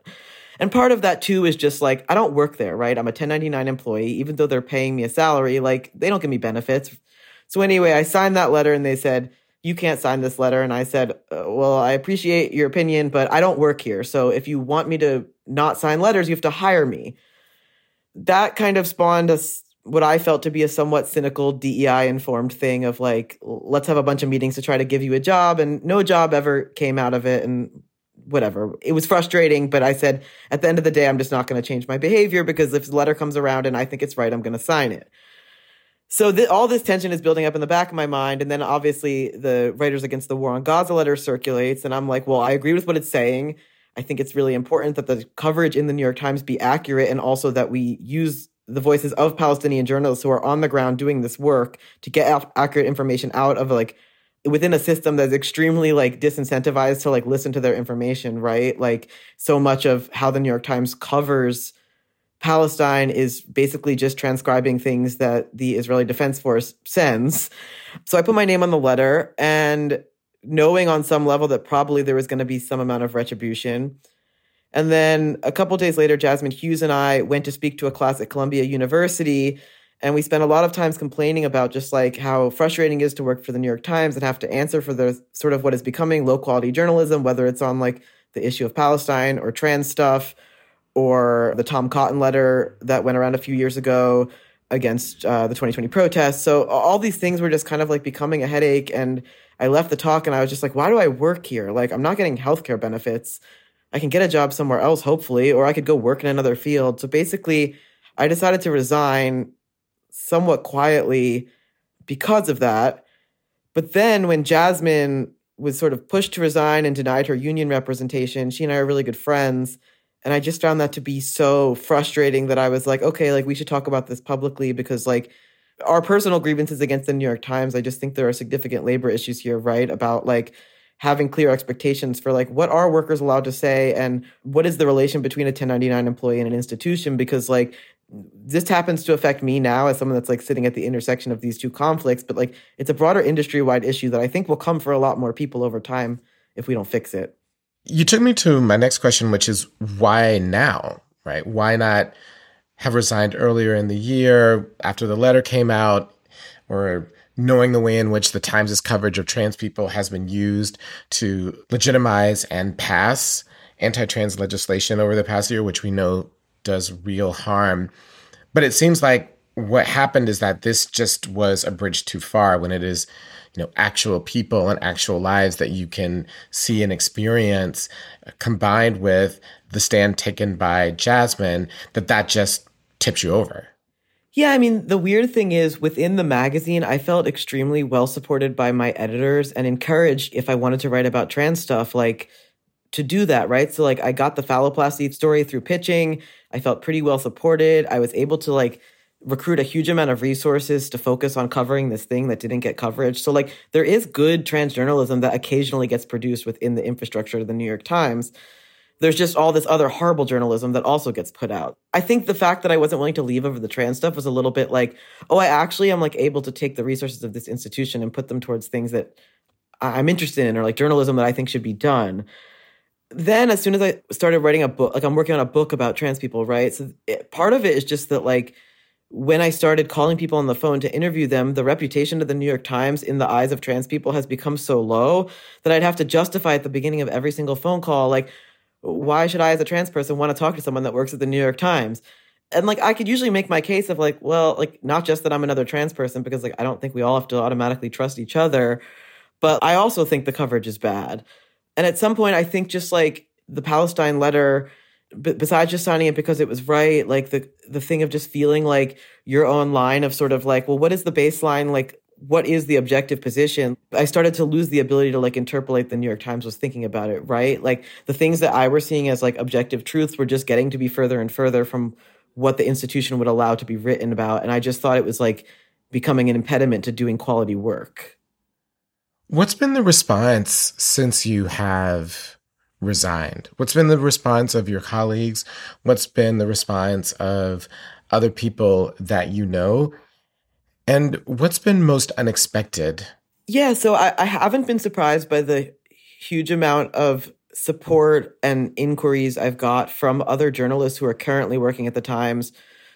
And part of that too is just like, I don't work there, right? I'm a 1099 employee. Even though they're paying me a salary, like they don't give me benefits. So anyway, I signed that letter and they said, you can't sign this letter. And I said, uh, well, I appreciate your opinion, but I don't work here. So if you want me to not sign letters, you have to hire me. That kind of spawned a, what I felt to be a somewhat cynical DEI informed thing of like, let's have a bunch of meetings to try to give you a job. And no job ever came out of it. And whatever. It was frustrating, but I said, at the end of the day, I'm just not going to change my behavior because if the letter comes around and I think it's right, I'm going to sign it. So th- all this tension is building up in the back of my mind. And then obviously the Writers Against the War on Gaza letter circulates. And I'm like, well, I agree with what it's saying. I think it's really important that the coverage in the New York Times be accurate and also that we use the voices of Palestinian journalists who are on the ground doing this work to get accurate information out of like within a system that's extremely like disincentivized to like listen to their information, right? Like so much of how the New York Times covers Palestine is basically just transcribing things that the Israeli Defense Force sends. So I put my name on the letter and knowing on some level that probably there was going to be some amount of retribution. And then a couple days later, Jasmine Hughes and I went to speak to a class at Columbia University and we spent a lot of times complaining about just like how frustrating it is to work for the New York Times and have to answer for the sort of what is becoming low quality journalism, whether it's on like the issue of Palestine or trans stuff or the Tom Cotton letter that went around a few years ago against uh, the 2020 protests. So all these things were just kind of like becoming a headache. And I left the talk and I was just like, why do I work here? Like, I'm not getting healthcare benefits. I can get a job somewhere else, hopefully, or I could go work in another field. So basically, I decided to resign somewhat quietly because of that. But then when Jasmine was sort of pushed to resign and denied her union representation, she and I are really good friends. And I just found that to be so frustrating that I was like, okay, like we should talk about this publicly because like our personal grievances against the New York Times, I just think there are significant labor issues here, right? About like having clear expectations for like what are workers allowed to say and what is the relation between a 1099 employee and an institution because like this happens to affect me now as someone that's like sitting at the intersection of these two conflicts but like it's a broader industry wide issue that i think will come for a lot more people over time if we don't fix it you took me to my next question which is why now right why not have resigned earlier in the year after the letter came out or knowing the way in which the times' coverage of trans people has been used to legitimize and pass anti-trans legislation over the past year which we know does real harm. But it seems like what happened is that this just was a bridge too far when it is you know actual people and actual lives that you can see and experience combined with the stand taken by Jasmine that that just tips you over. Yeah, I mean, the weird thing is within the magazine, I felt extremely well supported by my editors and encouraged if I wanted to write about trans stuff, like to do that, right? So, like, I got the phalloplasty story through pitching. I felt pretty well supported. I was able to like recruit a huge amount of resources to focus on covering this thing that didn't get coverage. So like there is good trans journalism that occasionally gets produced within the infrastructure of the New York Times. There's just all this other horrible journalism that also gets put out. I think the fact that I wasn't willing to leave over the trans stuff was a little bit like, oh, I actually am like able to take the resources of this institution and put them towards things that I'm interested in or like journalism that I think should be done then as soon as I started writing a book, like I'm working on a book about trans people, right? So it, part of it is just that like when I started calling people on the phone to interview them, the reputation of the New York Times in the eyes of trans people has become so low that I'd have to justify at the beginning of every single phone call, like, why should I, as a trans person, want to talk to someone that works at the New York Times? And like, I could usually make my case of like, well, like, not just that I'm another trans person, because like, I don't think we all have to automatically trust each other, but I also think the coverage is bad. And at some point, I think just like the Palestine letter, b- besides just signing it because it was right, like the the thing of just feeling like your own line of sort of like, well, what is the baseline? Like, what is the objective position? I started to lose the ability to like interpolate the New York Times was thinking about it, right? Like the things that I were seeing as like objective truths were just getting to be further and further from what the institution would allow to be written about. And I just thought it was like becoming an impediment to doing quality work. What's been the response since you have resigned? What's been the response of your colleagues? What's been the response of other people that you know? And what's been most unexpected? Yeah, so I, I haven't been surprised by the huge amount of support and inquiries I've got from other journalists who are currently working at the Times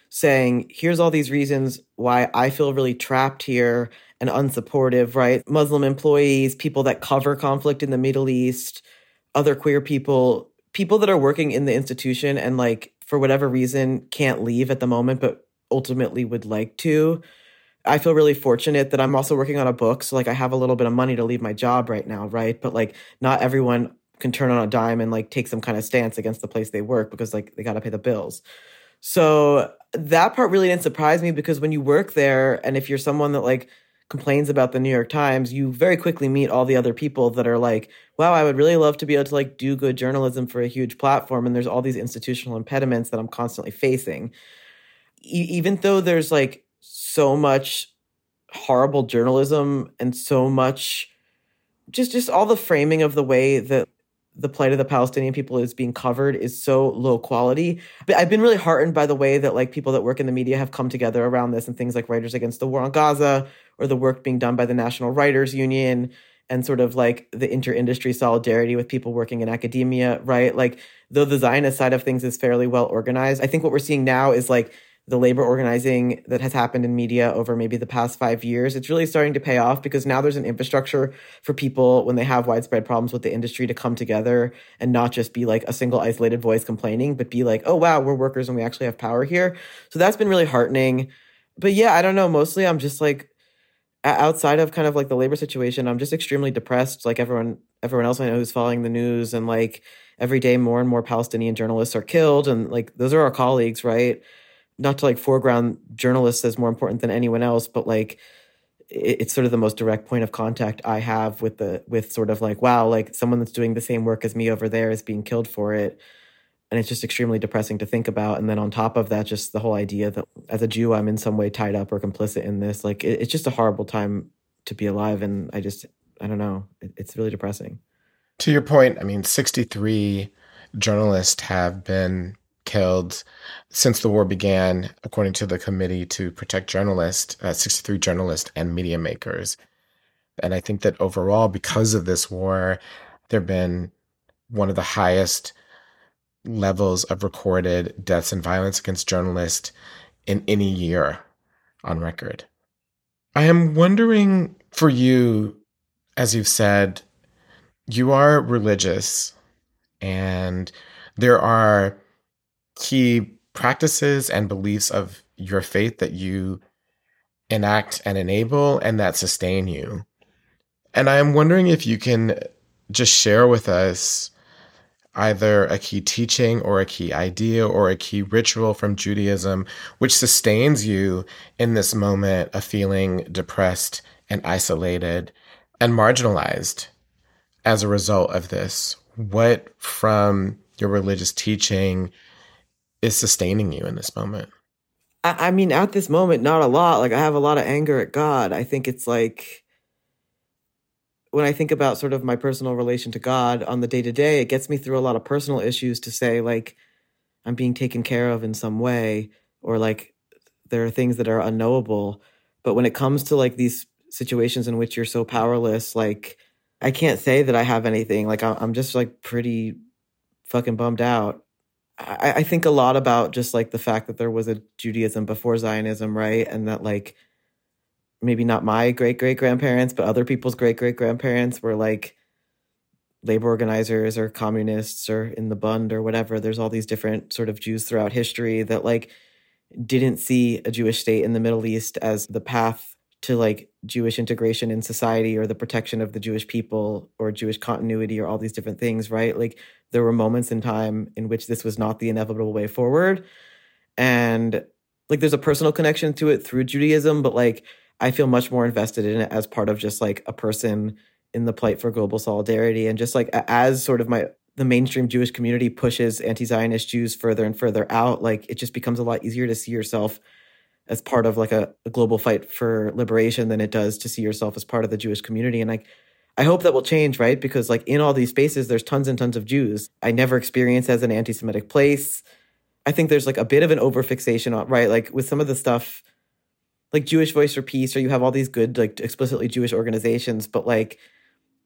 saying, here's all these reasons why I feel really trapped here and unsupportive, right? Muslim employees, people that cover conflict in the Middle East, other queer people, people that are working in the institution and like for whatever reason can't leave at the moment, but ultimately would like to. I feel really fortunate that I'm also working on a book. So like I have a little bit of money to leave my job right now, right? But like not everyone can turn on a dime and like take some kind of stance against the place they work because like they got to pay the bills. So that part really didn't surprise me because when you work there and if you're someone that like complains about the New York Times, you very quickly meet all the other people that are like, wow, I would really love to be able to like do good journalism for a huge platform. And there's all these institutional impediments that I'm constantly facing. E- even though there's like so much horrible journalism and so much just just all the framing of the way that the plight of the Palestinian people is being covered is so low quality. But I've been really heartened by the way that like people that work in the media have come together around this and things like Writers Against the War on Gaza or the work being done by the National Writers Union and sort of like the inter-industry solidarity with people working in academia, right? Like though the Zionist side of things is fairly well organized, I think what we're seeing now is like the labor organizing that has happened in media over maybe the past five years, it's really starting to pay off because now there's an infrastructure for people when they have widespread problems with the industry to come together and not just be like a single isolated voice complaining, but be like, oh, wow, we're workers and we actually have power here. So that's been really heartening. But yeah, I don't know. Mostly I'm just like, outside of kind of like the labor situation, I'm just extremely depressed. Like everyone, everyone else I know who's following the news and like every day more and more Palestinian journalists are killed. And like, those are our colleagues, right? not to like foreground journalists as more important than anyone else, but like it's sort of the most direct point of contact I have with the with sort of like wow, like someone that's doing the same work as me over there is being killed for it. And it's just extremely depressing to think about. And then on top of that, just the whole idea that as a Jew, I'm in some way tied up or complicit in this. Like, it, it's just a horrible time to be alive. And I just, I don't know. It, it's really depressing. To your point, I mean, 63 journalists have been killed since the war began, according to the Committee to Protect Journalists, uh, 63 journalists and media makers. And I think that overall, because of this war, there have been one of the highest levels of recorded deaths and violence against journalists in any year on record. I am wondering for you, as you've said, you are religious and there are key practices and beliefs of your faith that you enact and enable and that sustain you. And I am wondering if you can just share with us either a key teaching or a key idea or a key ritual from Judaism which sustains you in this moment of feeling depressed and isolated and marginalized as a result of this. What from your religious teaching is sustaining you in this moment? I, I mean, at this moment, not a lot. Like I have a lot of anger at God. I think it's like when I think about sort of my personal relation to God on the day to day, it gets me through a lot of personal issues to say, like, I'm being taken care of in some way, or like there are things that are unknowable. But when it comes to like these situations in which you're so powerless, like, I can't say that I have anything. Like, I'm just like pretty fucking bummed out. I, think a lot about just like the fact that there was a Judaism before Zionism, right? And that like maybe not my great great grandparents, but other people's great great grandparents were like labor organizers or communists or in the Bund or whatever. There's all these different sort of Jews throughout history that like didn't see a Jewish state in the Middle East as the path to like Jewish integration in society or the protection of the Jewish people or Jewish continuity or all these different things, right? Like there were moments in time in which this was not the inevitable way forward. And like there's a personal connection to it through Judaism, but like I feel much more invested in it as part of just like a person in the plight for global solidarity and just like as sort of my the mainstream Jewish community pushes anti-Zionist Jews further and further out, like it just becomes a lot easier to see yourself as part of like a, a global fight for liberation than it does to see yourself as part of the Jewish community. And like I hope that will change, right? Because like in all these spaces, there's tons and tons of Jews. I never experienced as an anti-Semitic place. I think there's like a bit of an overfixation on right, like with some of the stuff like Jewish Voice for Peace, or you have all these good, like explicitly Jewish organizations, but like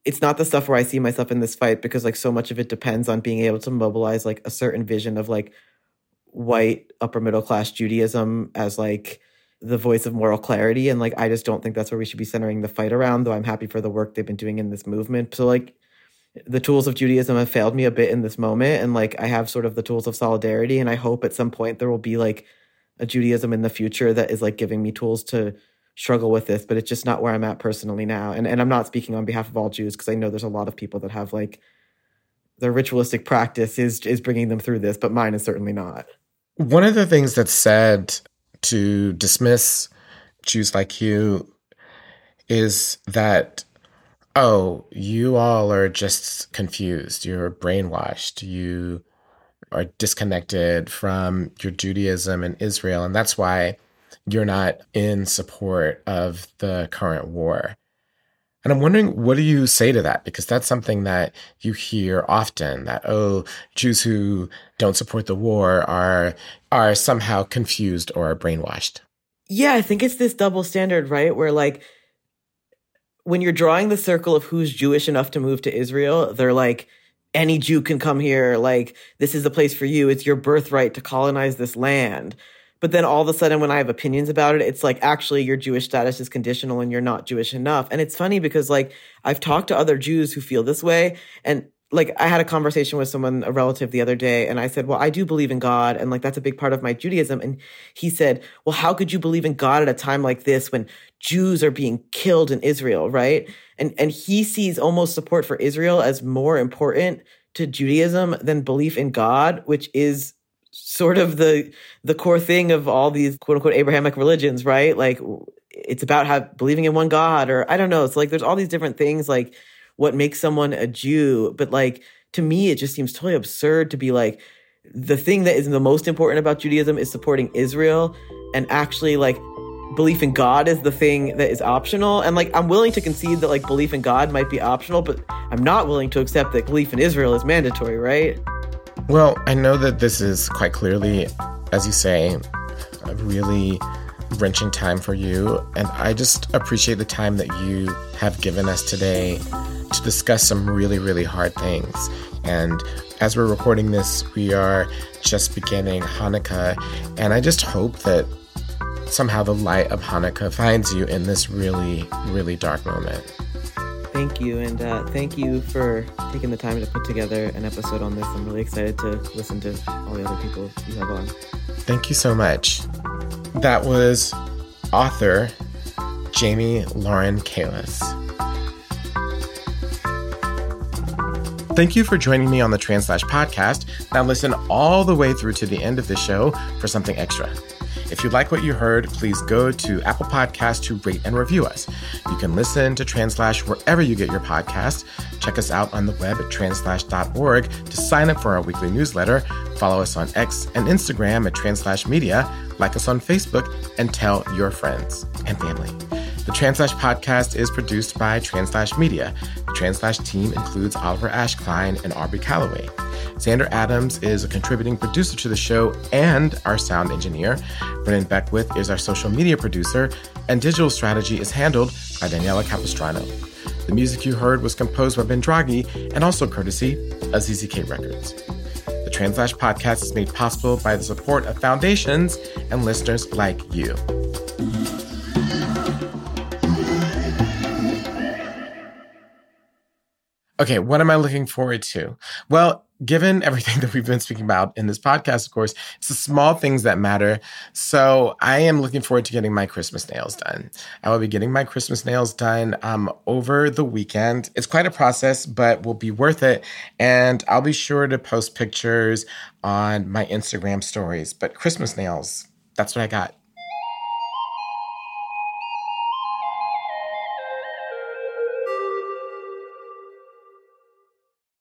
it's not the stuff where I see myself in this fight because like so much of it depends on being able to mobilize like a certain vision of like white upper middle class Judaism as like the voice of moral clarity. And like I just don't think that's where we should be centering the fight around, though I'm happy for the work they've been doing in this movement. So like the tools of Judaism have failed me a bit in this moment. And like I have sort of the tools of solidarity. And I hope at some point there will be like a Judaism in the future that is like giving me tools to struggle with this, but it's just not where I'm at personally now. And and I'm not speaking on behalf of all Jews because I know there's a lot of people that have like their ritualistic practice is is bringing them through this, but mine is certainly not. One of the things that's said to dismiss Jews like you is that oh, you all are just confused, you're brainwashed, you are disconnected from your Judaism and Israel. And that's why you're not in support of the current war. And I'm wondering, what do you say to that? Because that's something that you hear often that, oh, Jews who don't support the war are, are somehow confused or brainwashed. Yeah, I think it's this double standard, right? Where like, when you're drawing the circle of who's Jewish enough to move to Israel, they're like, any Jew can come here. Like, this is the place for you. It's your birthright to colonize this land. But then all of a sudden, when I have opinions about it, it's like, actually, your Jewish status is conditional and you're not Jewish enough. And it's funny because, like, I've talked to other Jews who feel this way. And like I had a conversation with someone, a relative the other day, and I said, Well, I do believe in God, and like that's a big part of my Judaism. And he said, Well, how could you believe in God at a time like this when Jews are being killed in Israel, right? And and he sees almost support for Israel as more important to Judaism than belief in God, which is sort of the the core thing of all these quote unquote Abrahamic religions, right? Like it's about how believing in one God, or I don't know. It's like there's all these different things like what makes someone a Jew. But like to me, it just seems totally absurd to be like the thing that is the most important about Judaism is supporting Israel and actually like belief in God is the thing that is optional. And like I'm willing to concede that like belief in God might be optional, but I'm not willing to accept that belief in Israel is mandatory, right? Well, I know that this is quite clearly, as you say, a really wrenching time for you. And I just appreciate the time that you have given us today to discuss some really, really hard things. And as we're recording this, we are just beginning Hanukkah. And I just hope that somehow the light of Hanukkah finds you in this really, really dark moment. Thank you. And uh, thank you for taking the time to put together an episode on this. I'm really excited to listen to all the other people you have on. Thank you so much. That was author Jamie Lauren Keiles. Thank you for joining me on the Translash podcast. Now listen all the way through to the end of the show for something extra. If you like what you heard, please go to Apple Podcasts to rate and review us. You can listen to Translash wherever you get your podcasts. Check us out on the web at translash.org to sign up for our weekly newsletter. Follow us on X and Instagram at Translash Media, like us on Facebook, and tell your friends and family. The Translash podcast is produced by Translash Media. The Translash team includes Oliver-Ash Kleine and Aubrey Calaway. Xander Adams is a contributing producer to the show and our sound engineer. Brennen Beckwith is our social media producer, and digital strategy is handled by Daniela Capistrano. The music you heard was composed by Ben Draghi and also courtesy of ZZK Records. The Translash podcast is made possible by the support of foundations and listeners like you. Okay, what am I looking forward to? Well, given everything that we've been speaking about in this podcast, of course, it's the small things that matter. So I am looking forward to getting my Christmas nails done. I will be getting my Christmas nails done um, over the weekend. It's quite a process, but will be worth it. And I'll be sure to post pictures on my Instagram stories. But Christmas nails, that's what I got.